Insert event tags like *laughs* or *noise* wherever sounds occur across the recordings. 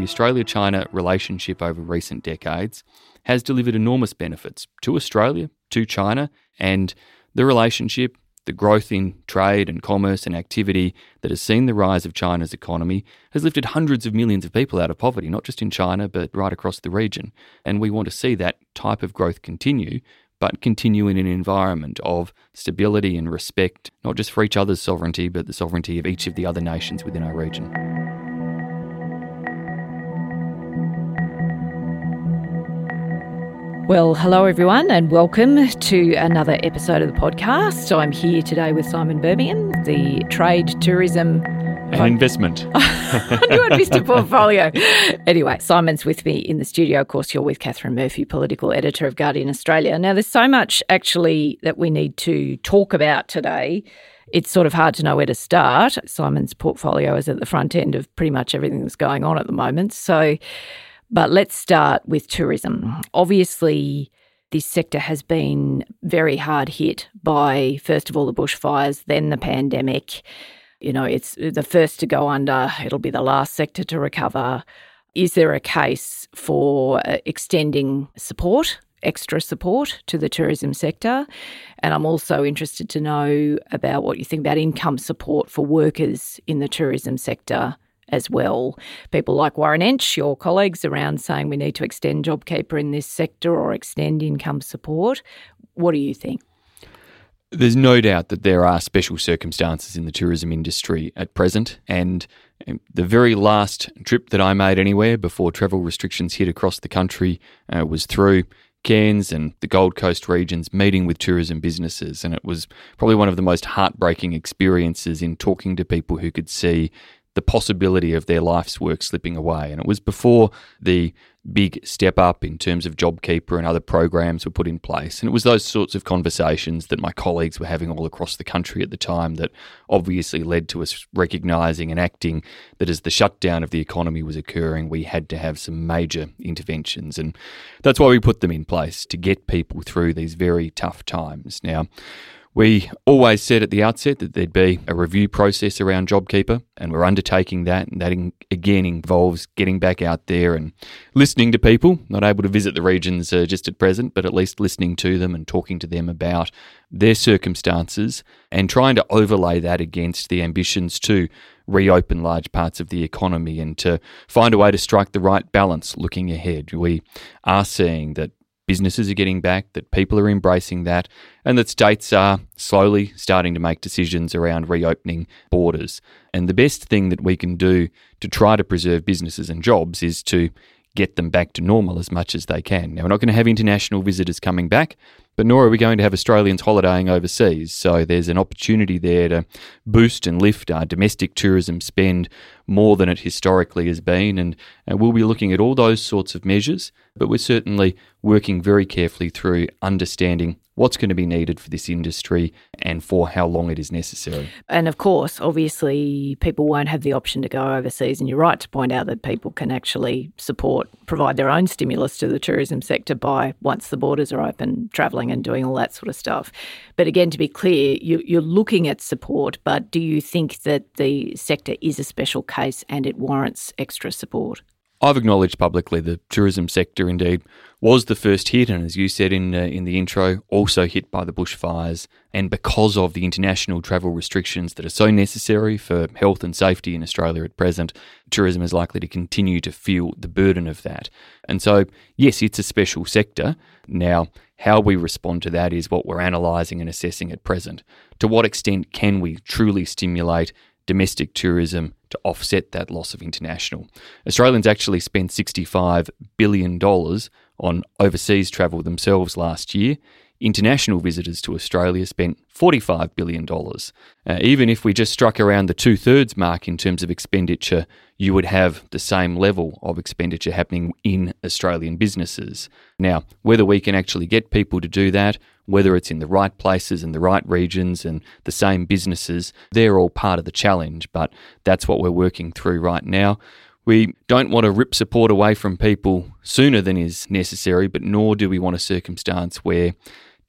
The Australia China relationship over recent decades has delivered enormous benefits to Australia, to China, and the relationship the growth in trade and commerce and activity that has seen the rise of China's economy has lifted hundreds of millions of people out of poverty, not just in China, but right across the region. And we want to see that type of growth continue, but continue in an environment of stability and respect, not just for each other's sovereignty, but the sovereignty of each of the other nations within our region. Well, hello everyone, and welcome to another episode of the podcast. I'm here today with Simon Birmingham, the trade, tourism, and investment. I knew I'd missed a portfolio. Anyway, Simon's with me in the studio. Of course, you're with Catherine Murphy, political editor of Guardian Australia. Now, there's so much actually that we need to talk about today. It's sort of hard to know where to start. Simon's portfolio is at the front end of pretty much everything that's going on at the moment. So, but let's start with tourism. Obviously, this sector has been very hard hit by, first of all, the bushfires, then the pandemic. You know, it's the first to go under, it'll be the last sector to recover. Is there a case for uh, extending support, extra support to the tourism sector? And I'm also interested to know about what you think about income support for workers in the tourism sector as well. People like Warren Entsch, your colleagues around saying we need to extend JobKeeper in this sector or extend income support. What do you think? There's no doubt that there are special circumstances in the tourism industry at present, and the very last trip that I made anywhere before travel restrictions hit across the country uh, was through Cairns and the Gold Coast regions meeting with tourism businesses. And it was probably one of the most heartbreaking experiences in talking to people who could see the possibility of their life's work slipping away. And it was before the big step up in terms of JobKeeper and other programs were put in place. And it was those sorts of conversations that my colleagues were having all across the country at the time that obviously led to us recognising and acting that as the shutdown of the economy was occurring, we had to have some major interventions. And that's why we put them in place to get people through these very tough times. Now, we always said at the outset that there'd be a review process around JobKeeper, and we're undertaking that. And that in, again involves getting back out there and listening to people, not able to visit the regions uh, just at present, but at least listening to them and talking to them about their circumstances and trying to overlay that against the ambitions to reopen large parts of the economy and to find a way to strike the right balance looking ahead. We are seeing that businesses are getting back, that people are embracing that, and that states are slowly starting to make decisions around reopening borders. And the best thing that we can do to try to preserve businesses and jobs is to get them back to normal as much as they can. Now, we're not going to have international visitors coming back, but nor are we going to have Australians holidaying overseas. So there's an opportunity there to boost and lift our domestic tourism spend more than it historically has been. And, and we'll be looking at all those sorts of measures, but we're certainly working very carefully through understanding what's going to be needed for this industry and for how long it is necessary. And of course, obviously, people won't have the option to go overseas. And you're right to point out that people can actually support, provide their own stimulus to the tourism sector by once the borders are open, travelling and doing all that sort of stuff. But again, to be clear, you, you're looking at support, but do you think that the sector is a special case and it warrants extra support? I've acknowledged publicly the tourism sector indeed was the first hit, and as you said in uh, in the intro, also hit by the bushfires, and because of the international travel restrictions that are so necessary for health and safety in Australia at present, tourism is likely to continue to feel the burden of that. And so, yes, it's a special sector. Now, how we respond to that is what we're analysing and assessing at present. To what extent can we truly stimulate domestic tourism to offset that loss of international. Australians actually spent $65 billion on overseas travel themselves last year. International visitors to Australia spent $45 billion. Uh, even if we just struck around the two thirds mark in terms of expenditure, you would have the same level of expenditure happening in Australian businesses. Now, whether we can actually get people to do that, whether it's in the right places and the right regions and the same businesses, they're all part of the challenge, but that's what we're working through right now. We don't want to rip support away from people sooner than is necessary, but nor do we want a circumstance where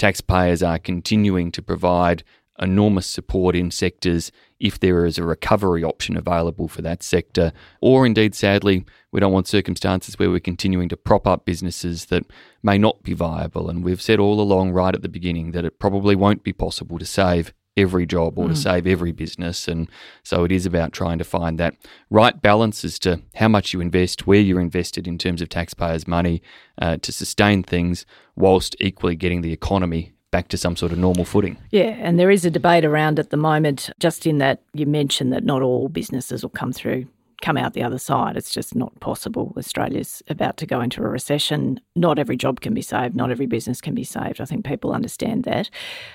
taxpayers are continuing to provide enormous support in sectors if there is a recovery option available for that sector. Or indeed, sadly, we don't want circumstances where we're continuing to prop up businesses that may not be viable. And we've said all along, right at the beginning, that it probably won't be possible to save every job or mm. to save every business. And so it is about trying to find that right balance as to how much you invest, where you're invested in terms of taxpayers' money uh, to sustain things, whilst equally getting the economy back to some sort of normal footing. Yeah, and there is a debate around at the moment, just in that you mentioned that not all businesses will come through come out the other side. It's just not possible. Australia's about to go into a recession. Not every job can be saved, not every business can be saved. I think people understand that.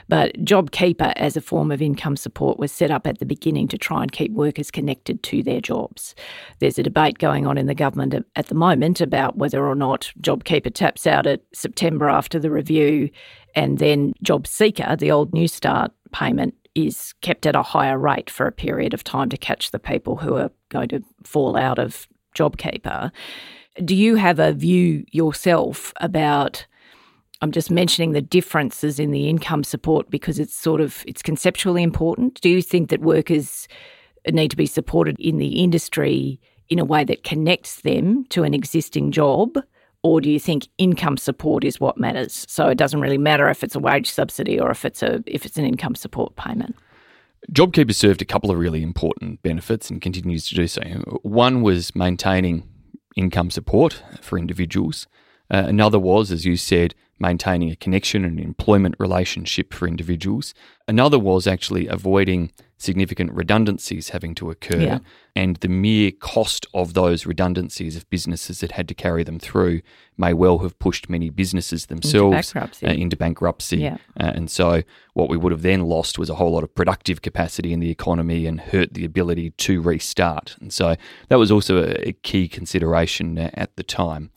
But JobKeeper as a form of income support was set up at the beginning to try and keep workers connected to their jobs. There's a debate going on in the government at the moment about whether or not JobKeeper taps out at September after the review and then JobSeeker, the old Newstart payment, is kept at a higher rate for a period of time to catch the people who are going to fall out of JobKeeper. Do you have a view yourself about? I'm just mentioning the differences in the income support because it's sort of it's conceptually important. Do you think that workers need to be supported in the industry in a way that connects them to an existing job? Or do you think income support is what matters? So it doesn't really matter if it's a wage subsidy or if it's a if it's an income support payment. JobKeeper served a couple of really important benefits and continues to do so. One was maintaining income support for individuals. Uh, another was, as you said, maintaining a connection and employment relationship for individuals. Another was actually avoiding significant redundancies having to occur yeah. and the mere cost of those redundancies of businesses that had to carry them through may well have pushed many businesses themselves into bankruptcy. Uh, into bankruptcy. Yeah. Uh, and so what we would have then lost was a whole lot of productive capacity in the economy and hurt the ability to restart. And so that was also a, a key consideration at the time.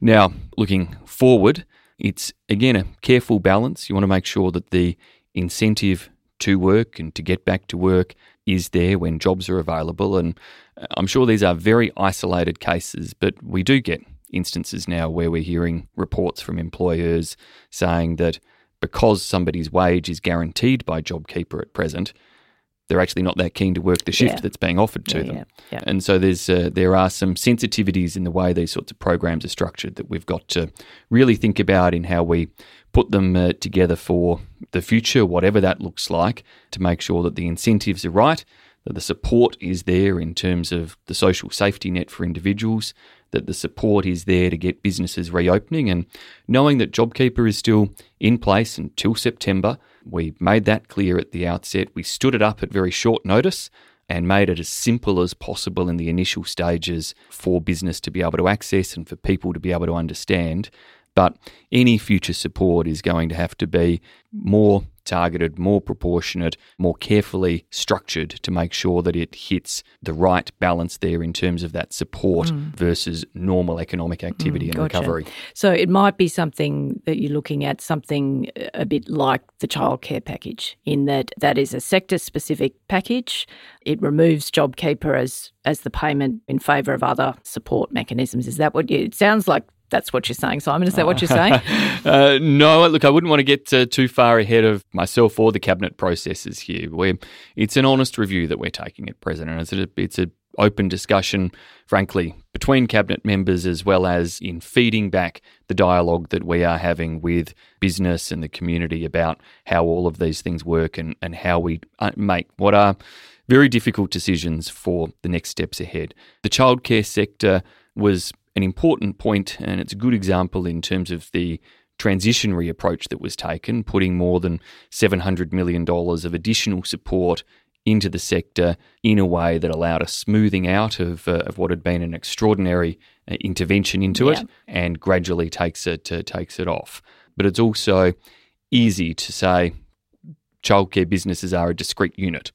Now, looking forward, it's again a careful balance. You want to make sure that the incentive to work and to get back to work is there when jobs are available. And uh, I'm sure these are very isolated cases, but we do get instances now where we're hearing reports from employers saying that because somebody's wage is guaranteed by JobKeeper at present, they're actually not that keen to work the shift yeah. that's being offered to yeah, them. Yeah. And so there's uh, there are some sensitivities in the way these sorts of programs are structured that we've got to really think about in how we put them uh, together for the future, whatever that looks like, to make sure that the incentives are right, that the support is there in terms of the social safety net for individuals, that the support is there to get businesses reopening, and knowing that JobKeeper is still in place until September we made that clear at the outset. We stood it up at very short notice and made it as simple as possible in the initial stages for business to be able to access and for people to be able to understand. But any future support is going to have to be more targeted, more proportionate, more carefully structured to make sure that it hits the right balance there in terms of that support mm. versus normal economic activity mm, and gotcha. recovery. So it might be something that you're looking at, something a bit like the childcare package, in that that is a sector specific package. It removes JobKeeper as as the payment in favour of other support mechanisms. Is that what you? It sounds like that's what you're saying, Simon. Is that what you're saying? *laughs* uh, no, look, I wouldn't want to get uh, too far ahead of myself or the cabinet processes here. We're, it's an honest review that we're taking at present, and it's a, it's a open discussion, frankly, between cabinet members as well as in feeding back the dialogue that we are having with business and the community about how all of these things work and, and how we uh, make what are very difficult decisions for the next steps ahead. The childcare sector was an important point, and it's a good example in terms of the transitionary approach that was taken, putting more than $700 million of additional support into the sector in a way that allowed a smoothing out of, uh, of what had been an extraordinary uh, intervention into yeah. it and gradually takes it uh, takes it off. But it's also easy to say childcare businesses are a discrete unit.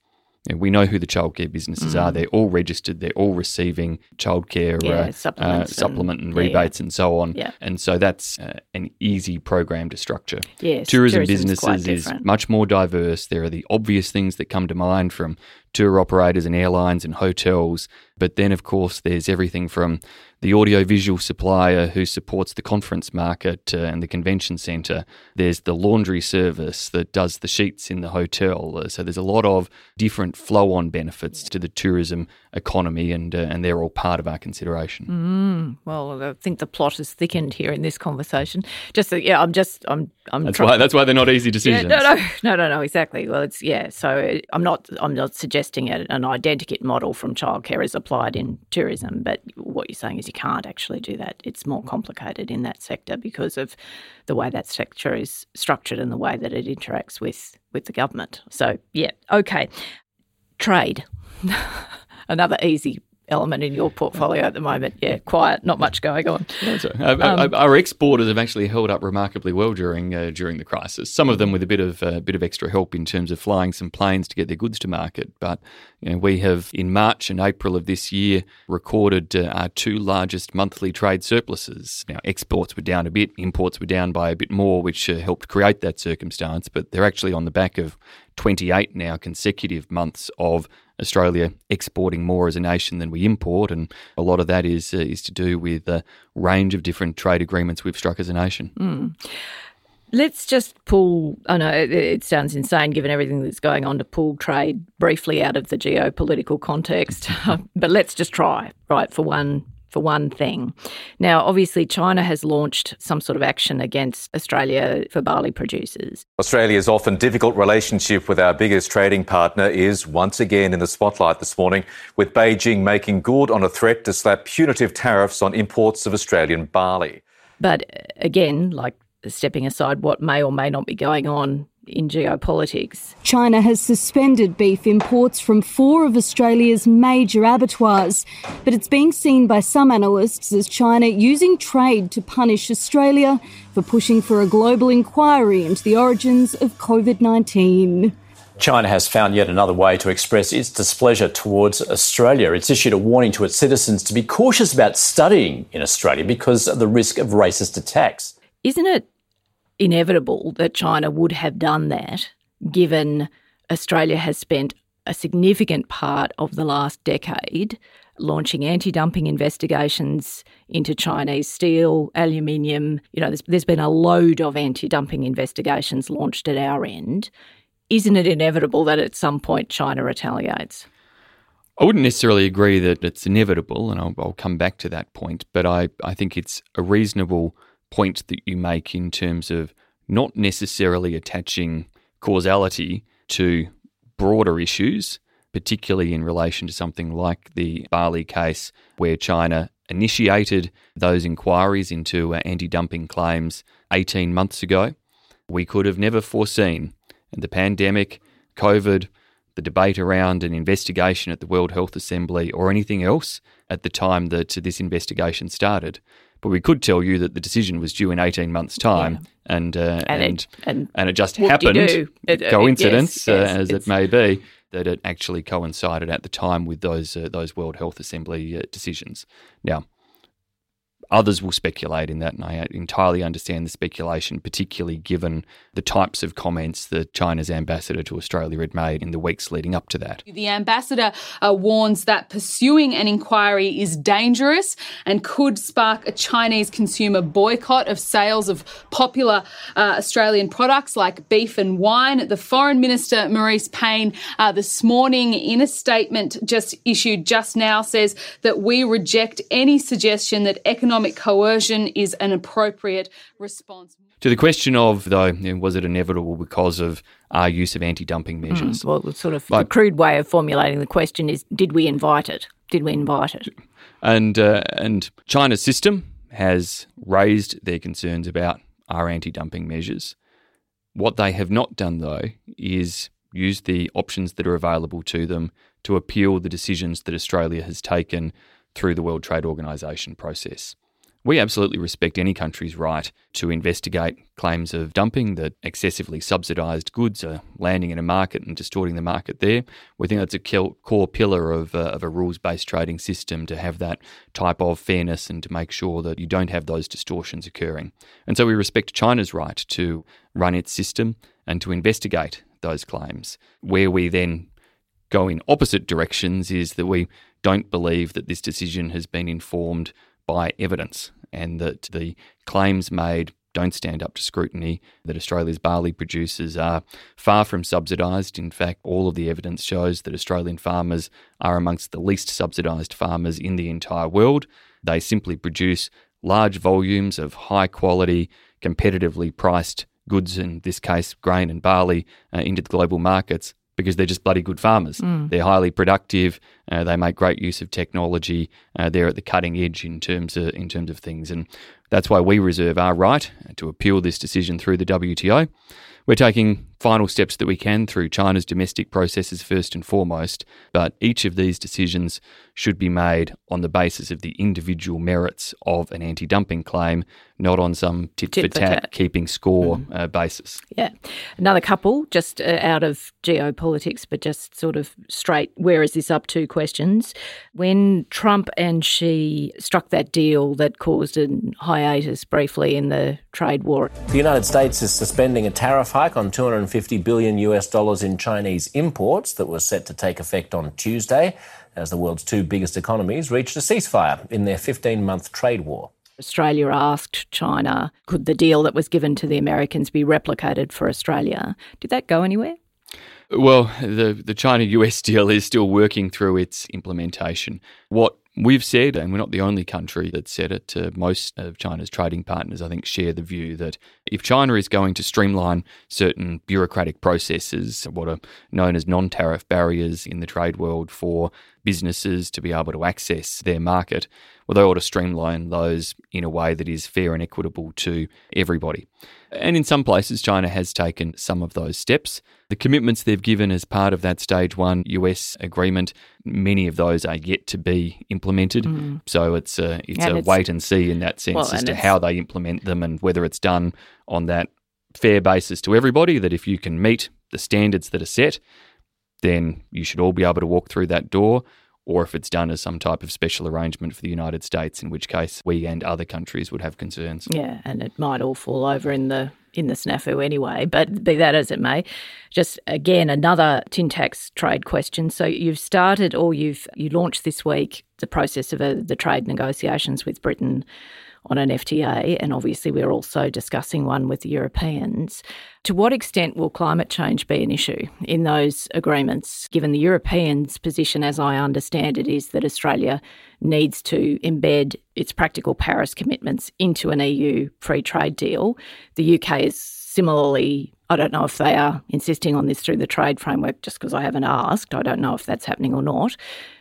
And we know who the childcare businesses mm. are. They're all registered. They're all receiving childcare yeah, uh, supplements, uh, supplement and, and rebates yeah. and so on. Yeah. And so that's uh, an easy program to structure. Yes, tourism businesses is much more diverse. There are the obvious things that come to mind from tour operators and airlines and hotels. But then, of course, there's everything from the audiovisual supplier who supports the conference market uh, and the convention centre. There's the laundry service that does the sheets in the hotel. Uh, so there's a lot of different flow on benefits to the tourism economy, and, uh, and they're all part of our consideration. Mm, well, I think the plot is thickened here in this conversation. Just, yeah, I'm just, I'm, I'm. That's why. That's why they're not easy decisions. Yeah, no, no, *laughs* no, no, no, exactly. Well, it's yeah. So I'm not, I'm not suggesting an identikit model from childcare is applied in tourism, but what you're saying is you can't actually do that. It's more complicated in that sector because of the way that sector is structured and the way that it interacts with with the government. So yeah, okay. Trade, *laughs* another easy element in your portfolio at the moment. Yeah, quiet, not much going on. um, our exporters have actually held up remarkably well during uh, during the crisis. Some of them with a bit of a uh, bit of extra help in terms of flying some planes to get their goods to market. But you know, we have in March and April of this year recorded uh, our two largest monthly trade surpluses. Now exports were down a bit, imports were down by a bit more, which uh, helped create that circumstance. But they're actually on the back of 28 now consecutive months of Australia exporting more as a nation than we import, and a lot of that is uh, is to do with a range of different trade agreements we've struck as a nation. Mm. Let's just pull. I know it, it sounds insane given everything that's going on to pull trade briefly out of the geopolitical context, *laughs* but let's just try, right, for one for one thing. Now, obviously, China has launched some sort of action against Australia for barley producers. Australia's often difficult relationship with our biggest trading partner is once again in the spotlight this morning, with Beijing making good on a threat to slap punitive tariffs on imports of Australian barley. But uh, again, like stepping aside what may or may not be going on in geopolitics. China has suspended beef imports from four of Australia's major abattoirs, but it's being seen by some analysts as China using trade to punish Australia for pushing for a global inquiry into the origins of COVID 19. China has found yet another way to express its displeasure towards Australia. It's issued a warning to its citizens to be cautious about studying in Australia because of the risk of racist attacks. Isn't it inevitable that China would have done that, given Australia has spent a significant part of the last decade launching anti dumping investigations into Chinese steel, aluminium. You know, there's, there's been a load of anti dumping investigations launched at our end. Isn't it inevitable that at some point China retaliates? I wouldn't necessarily agree that it's inevitable, and I'll, I'll come back to that point, but I, I think it's a reasonable point that you make in terms of not necessarily attaching causality to broader issues, particularly in relation to something like the barley case, where China initiated those inquiries into uh, anti dumping claims 18 months ago. We could have never foreseen the pandemic, COVID, the debate around an investigation at the World Health Assembly, or anything else at the time that this investigation started. But we could tell you that the decision was due in 18 months' time, yeah. and, uh, and, and, and, and, it just happened, it, coincidence yes, yes, uh, as it may be, that it actually coincided at the time with those, uh, those World Health Assembly uh, decisions. Now, Others will speculate in that, and I entirely understand the speculation, particularly given the types of comments that China's ambassador to Australia had made in the weeks leading up to that. The ambassador uh, warns that pursuing an inquiry is dangerous and could spark a Chinese consumer boycott of sales of popular uh, Australian products like beef and wine. The Foreign Minister, Marise Payne, uh, this morning in a statement just issued just now says that we reject any suggestion that economic economic coercion is an appropriate response. To the question of, though, was it inevitable because of our use of anti dumping hmm. measures? Mm, well, sort of like, the crude way of formulating the question is did we invite it? Did we invite it? And, uh, and China's system has raised their concerns about our anti dumping measures. What they have not done, though, is use the options that are available to them to appeal the decisions that Australia has taken through the World Trade Organization process. We absolutely respect any country's right to investigate claims of dumping that excessively subsidised goods are landing in a market and distorting the market there. We think that's a core pillar of, uh, of a rules based trading system to have that type of fairness and to make sure that you don't have those distortions occurring. And so we respect China's right to run its system and to investigate those claims. Where we then go in opposite directions is that we don't believe that this decision has been informed by evidence and that the claims made don't stand up to scrutiny, that Australia's barley producers are far from subsidised. In fact, all of the evidence shows that Australian farmers are amongst the least subsidised farmers in the entire world. They simply produce large volumes of high quality, competitively priced goods, in this case, grain and barley, uh, into the global markets because they're just bloody good farmers. Mm. They're highly productive. Uh, they make great use of technology. Uh, they're at the cutting edge in terms of in terms of things, and that's why we reserve our right to appeal this decision through the WTO. We're taking final steps that we can through China's domestic processes first and foremost, but each of these decisions should be made on the basis of the individual merits of an anti dumping claim, not on some tit, tit for tat, keeping score mm. uh, basis. Yeah. Another couple, just uh, out of geopolitics, but just sort of straight, where is this up to questions. When Trump and Xi struck that deal that caused a hiatus briefly in the trade war, the United States is suspending a tariff hike on 250 billion US dollars in Chinese imports that was set to take effect on Tuesday as the world's two biggest economies reached a ceasefire in their 15 month trade war. Australia asked China, could the deal that was given to the Americans be replicated for Australia? Did that go anywhere? Well, the, the China US deal is still working through its implementation. What We've said, and we're not the only country that said it, uh, most of China's trading partners, I think, share the view that if China is going to streamline certain bureaucratic processes, what are known as non tariff barriers in the trade world for businesses to be able to access their market, well, they ought to streamline those in a way that is fair and equitable to everybody. And in some places, China has taken some of those steps. The commitments they've given as part of that stage one US agreement, many of those are yet to be implemented. Mm. So it's a, it's and a it's, wait and see in that sense well, as to how they implement them and whether it's done on that fair basis to everybody, that if you can meet the standards that are set, then you should all be able to walk through that door or if it's done as some type of special arrangement for the United States, in which case we and other countries would have concerns. Yeah, and it might all fall over in the in the snafu anyway. But be that as it may, just again another tin tax trade question. So you've started or you've you launched this week the process of a, the trade negotiations with Britain on an FTA, and obviously we're also discussing one with the Europeans. To what extent will climate change be an issue in those agreements, given the Europeans' position, as I understand it, is that Australia needs to embed its practical Paris commitments into an EU free trade deal? The UK is similarly I don't know if they are insisting on this through the trade framework just because I haven't asked. I don't know if that's happening or not.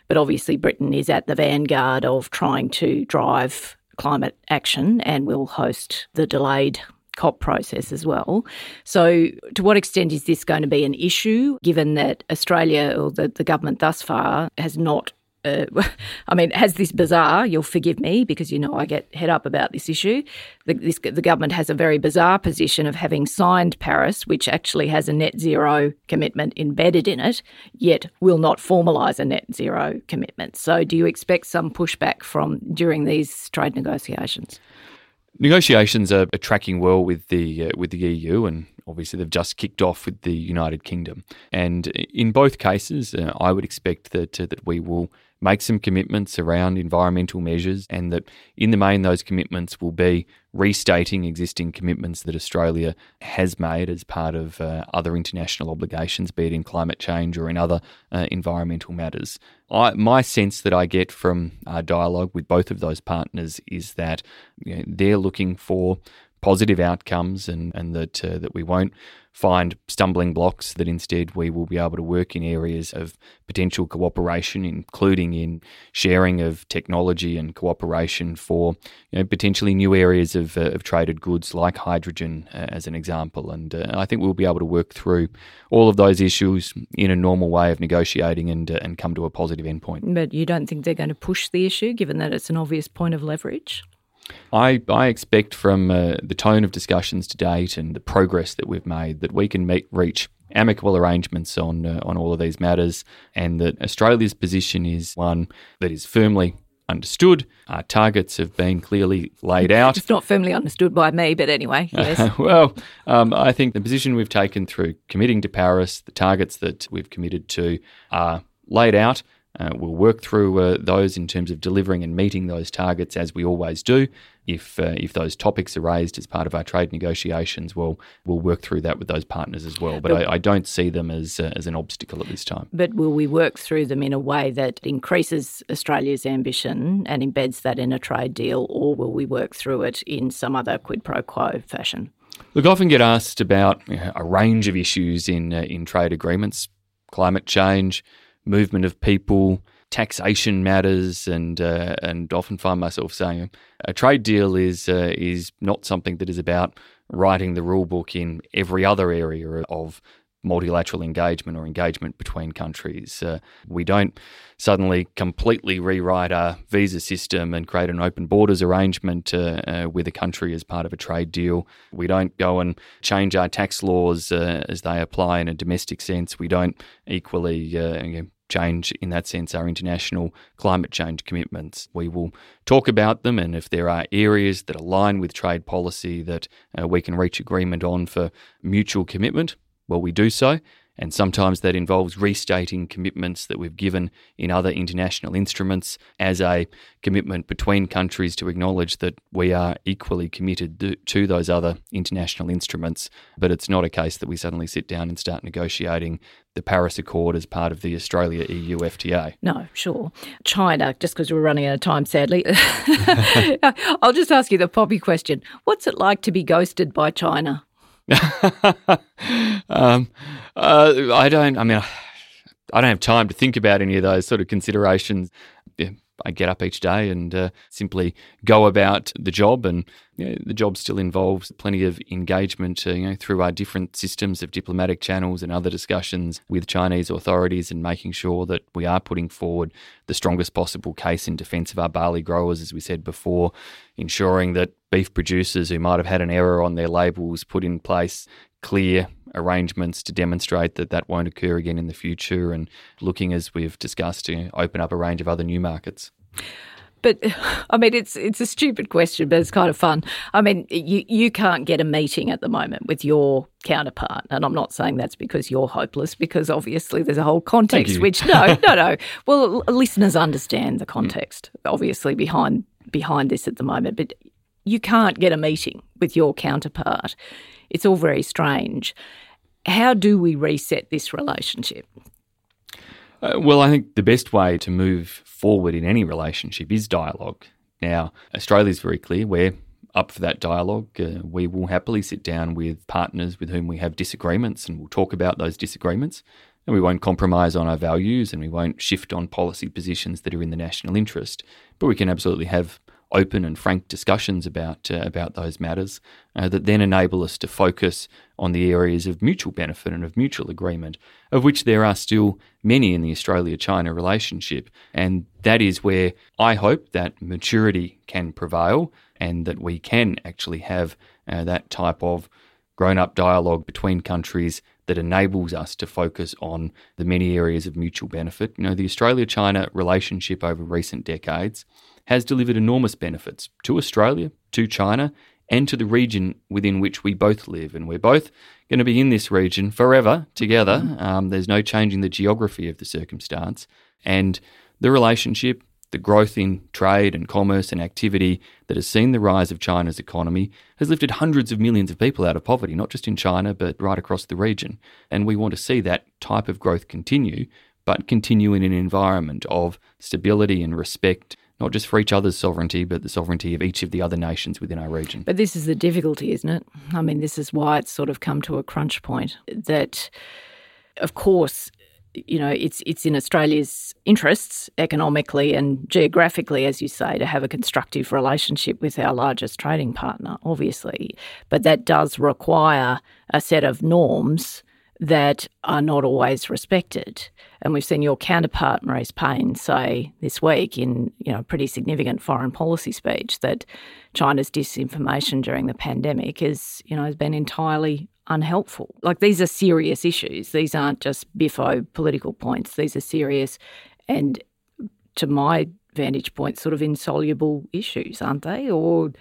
But obviously, Britain is at the vanguard of trying to drive climate action and will host the delayed COP process as well. So, to what extent is this going to be an issue, given that Australia or the, the government thus far has not uh, *laughs* I mean, has this bizarre, you'll forgive me because you know I get head up about this issue. The, this, the government has a very bizarre position of having signed Paris, which actually has a net zero commitment embedded in it, yet will not formalise a net zero commitment. So, do you expect some pushback from during these trade negotiations? Negotiations are, are tracking well with the uh, with the EU, and obviously they've just kicked off with the United Kingdom. And in both cases, uh, I would expect that uh, that we will make some commitments around environmental measures, and that in the main, those commitments will be restating existing commitments that Australia has made as part of uh, other international obligations, be it in climate change or in other uh, environmental matters. I, my sense that I get from our dialogue with both of those partners is that you know, they're looking for positive outcomes and, and that, uh, that we won't find stumbling blocks, that instead we will be able to work in areas of potential cooperation, including in sharing of technology and cooperation for you know, potentially new areas of, uh, of traded goods like hydrogen, uh, as an example. And uh, I think we'll be able to work through all of those issues in a normal way of negotiating and, uh, and come to a positive endpoint. But you don't think they're going to push the issue, given that it's an obvious point of leverage? I, I expect from uh, the tone of discussions to date and the progress that we've made that we can meet, reach amicable arrangements on uh, on all of these matters, and that Australia's position is one that is firmly understood. Our targets have been clearly laid *laughs* out. It's not firmly understood by me, but anyway, *laughs* yes. well, um, I think the position we've taken through committing to Paris, the targets that we've committed to, are laid out. Uh, we'll work through uh, those in terms of delivering and meeting those targets as we always do. If uh, if those topics are raised as part of our trade negotiations, well, we'll work through that with those partners as well. But, but I, I, don't see them as uh, as an obstacle at this time. But will we work through them in a way that increases Australia's ambition and embeds that in a trade deal, or will we work through it in some other quid pro quo fashion? Look, I often get asked about you know, a range of issues in uh, in trade agreements, climate change movement of people, taxation matters, and uh, and often find myself saying a trade deal is uh, is not something that is about writing the rule book in every other area of multilateral engagement or engagement between countries. Uh, we don't suddenly completely rewrite our visa system and create an open borders arrangement uh, uh, with a country as part of a trade deal. We don't go and change our tax laws uh, as they apply in a domestic sense. We don't equally uh, change, in that sense, our international climate change commitments. We will talk about them, and if there are areas that align with trade policy that uh, we can reach agreement on for mutual commitment, well, we do so. And sometimes that involves restating commitments that we've given in other international instruments as a commitment between countries to acknowledge that we are equally committed to those other international instruments. But it's not a case that we suddenly sit down and start negotiating the Paris Accord as part of the Australia EU FTA. No, sure. China, just because we're running out of time, sadly. *laughs* I'll just ask you the poppy question What's it like to be ghosted by China? *laughs* um, uh, I don't. I mean, I don't have time to think about any of those sort of considerations. Yeah, I get up each day and uh, simply go about the job, and you know, the job still involves plenty of engagement, uh, you know, through our different systems of diplomatic channels and other discussions with Chinese authorities, and making sure that we are putting forward the strongest possible case in defence of our barley growers, as we said before, ensuring that beef producers who might have had an error on their labels put in place clear arrangements to demonstrate that that won't occur again in the future and looking as we've discussed to open up a range of other new markets but I mean, it's it's a stupid question, but it's kind of fun. I mean, you you can't get a meeting at the moment with your counterpart, and I'm not saying that's because you're hopeless, because obviously there's a whole context. Which no, no, no. Well, listeners understand the context, obviously behind behind this at the moment, but you can't get a meeting with your counterpart. It's all very strange. How do we reset this relationship? Uh, well, I think the best way to move forward in any relationship is dialogue. Now, Australia's very clear. We're up for that dialogue. Uh, we will happily sit down with partners with whom we have disagreements and we'll talk about those disagreements. And we won't compromise on our values and we won't shift on policy positions that are in the national interest. But we can absolutely have open and frank discussions about uh, about those matters uh, that then enable us to focus on the areas of mutual benefit and of mutual agreement, of which there are still many in the Australia-China relationship, and that is where I hope that maturity can prevail and that we can actually have uh, that type of grown-up dialogue between countries that enables us to focus on the many areas of mutual benefit. You know, the Australia-China relationship over recent decades has delivered enormous benefits to Australia, to China, and to the region within which we both live. And we're both going to be in this region forever together. Um, there's no changing the geography of the circumstance. And the relationship, the growth in trade and commerce and activity that has seen the rise of China's economy has lifted hundreds of millions of people out of poverty, not just in China, but right across the region. And we want to see that type of growth continue, but continue in an environment of stability and respect not just for each other's sovereignty, but the sovereignty of each of the other nations within our region. But this is the difficulty, isn't it? I mean, this is why it's sort of come to a crunch point that, of course, you know, it's it's in Australia's interests economically and geographically, as you say, to have a constructive relationship with our largest trading partner, obviously. But that does require a set of norms that are not always respected. And we've seen your counterpart, Marise Payne, say this week in you know a pretty significant foreign policy speech that China's disinformation during the pandemic is, you know, has been entirely unhelpful. Like these are serious issues. These aren't just biffo political points. These are serious and to my vantage point, sort of insoluble issues, aren't they? Or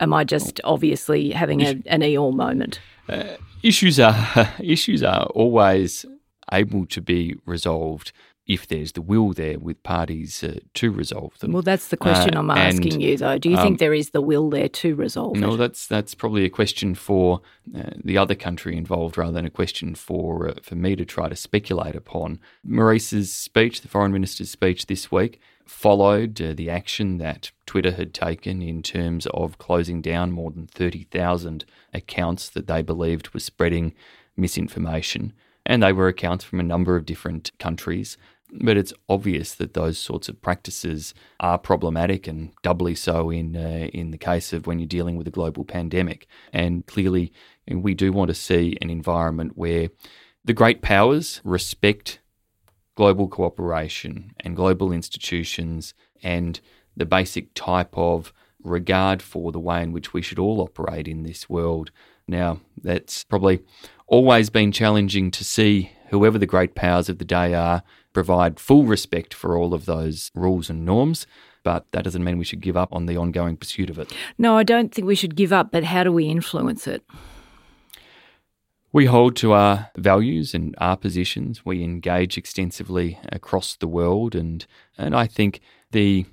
am I just obviously having a, an Eeyore moment? Uh, issues are *laughs* issues are always able to be resolved if there's the will there with parties uh, to resolve them. Well, that's the question uh, I'm asking and, you, though. Do you um, think there is the will there to resolve no, it? that's that's probably a question for uh, the other country involved, rather than a question for uh, for me to try to speculate upon. Marise's speech, the foreign minister's speech this week, followed uh, the action that Twitter had taken in terms of closing down more than 30,000 accounts that they believed were spreading misinformation. And they were accounts from a number of different countries. But it's obvious that those sorts of practices are problematic and doubly so in, uh, in the case of when you're dealing with a global pandemic. And clearly, we do want to see an environment where the great powers respect global cooperation and global institutions and the basic type of regard for the way in which we should all operate in this world. Now, that's probably always been challenging to see whoever the great powers of the day are provide full respect for all of those rules and norms. But that doesn't mean we should give up on the ongoing pursuit of it. No, I don't think we should give up, but how do we influence it? We hold to our values and our positions. We engage extensively across the world, and, and I think the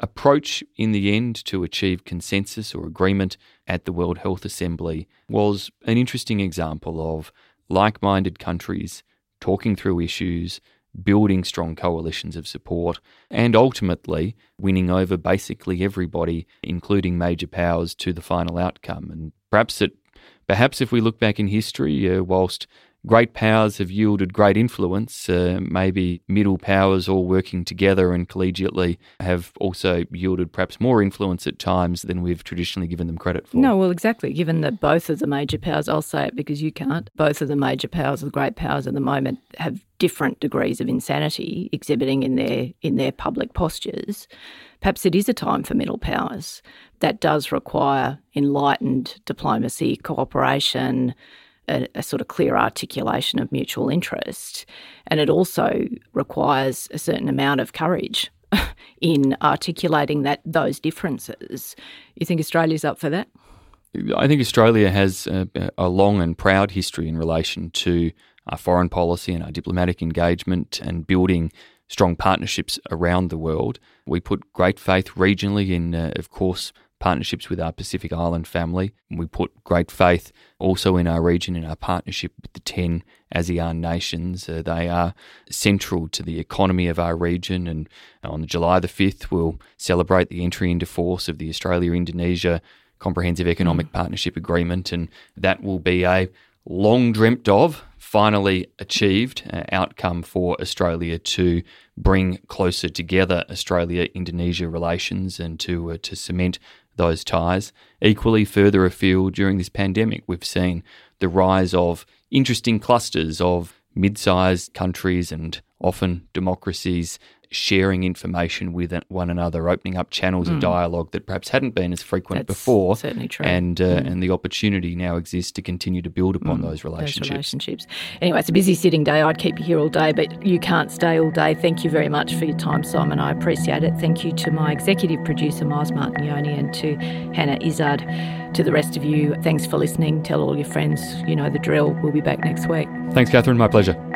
approach in the end to achieve consensus or agreement at the World Health Assembly was an interesting example of like minded countries talking through issues, building strong coalitions of support, and ultimately winning over basically everybody, including major powers, to the final outcome. And perhaps it Perhaps if we look back in history, uh, whilst great powers have yielded great influence, uh, maybe middle powers all working together and collegiately have also yielded perhaps more influence at times than we've traditionally given them credit for. No, well, exactly. Given that both of the major powers, I'll say it because you can't, both of the major powers, the great powers at the moment, have different degrees of insanity exhibiting in their in their public postures. Perhaps it is a time for middle powers. That does require enlightened diplomacy, cooperation, a, a, sort of clear articulation of mutual interest. And it also requires a certain amount of courage *laughs* in articulating that those differences. You think Australia's up for that? I think Australia has a, a long and proud history in relation to our foreign policy and our diplomatic engagement and building strong partnerships around the world. We put great faith regionally in, uh, of course, partnerships with our Pacific Island family. We put great faith also in our region in our partnership with the 10 ASEAN nations. Uh, they are central to the economy of our region. And on July the 5th, we'll celebrate the entry into force of the Australia Indonesia Comprehensive Economic mm. Partnership Agreement. And that will be a long dreamt of finally achieved uh, outcome for Australia to bring closer together Australia Indonesia relations and to uh, to cement those ties. Equally, further afield during this pandemic, we've seen the rise of interesting clusters of mid sized countries and often democracies sharing information with one another, opening up channels mm. of hmm. dialogue that perhaps hadn't been as frequent That's before. Certainly true. And uh, mm. and the opportunity now exists to continue to build upon mm. those relationships. Those relationships. Anyway, it's a busy sitting day. I'd keep you here all day, but you can't stay all day. Thank you very much for your time, Simon. I appreciate it. Thank you to my executive producer, Miles Martignoni, and to Hannah Izzard. To the rest of you, thanks for listening. Tell all your friends. You know the drill. We'll be back next week. Thanks, Catherine. My pleasure.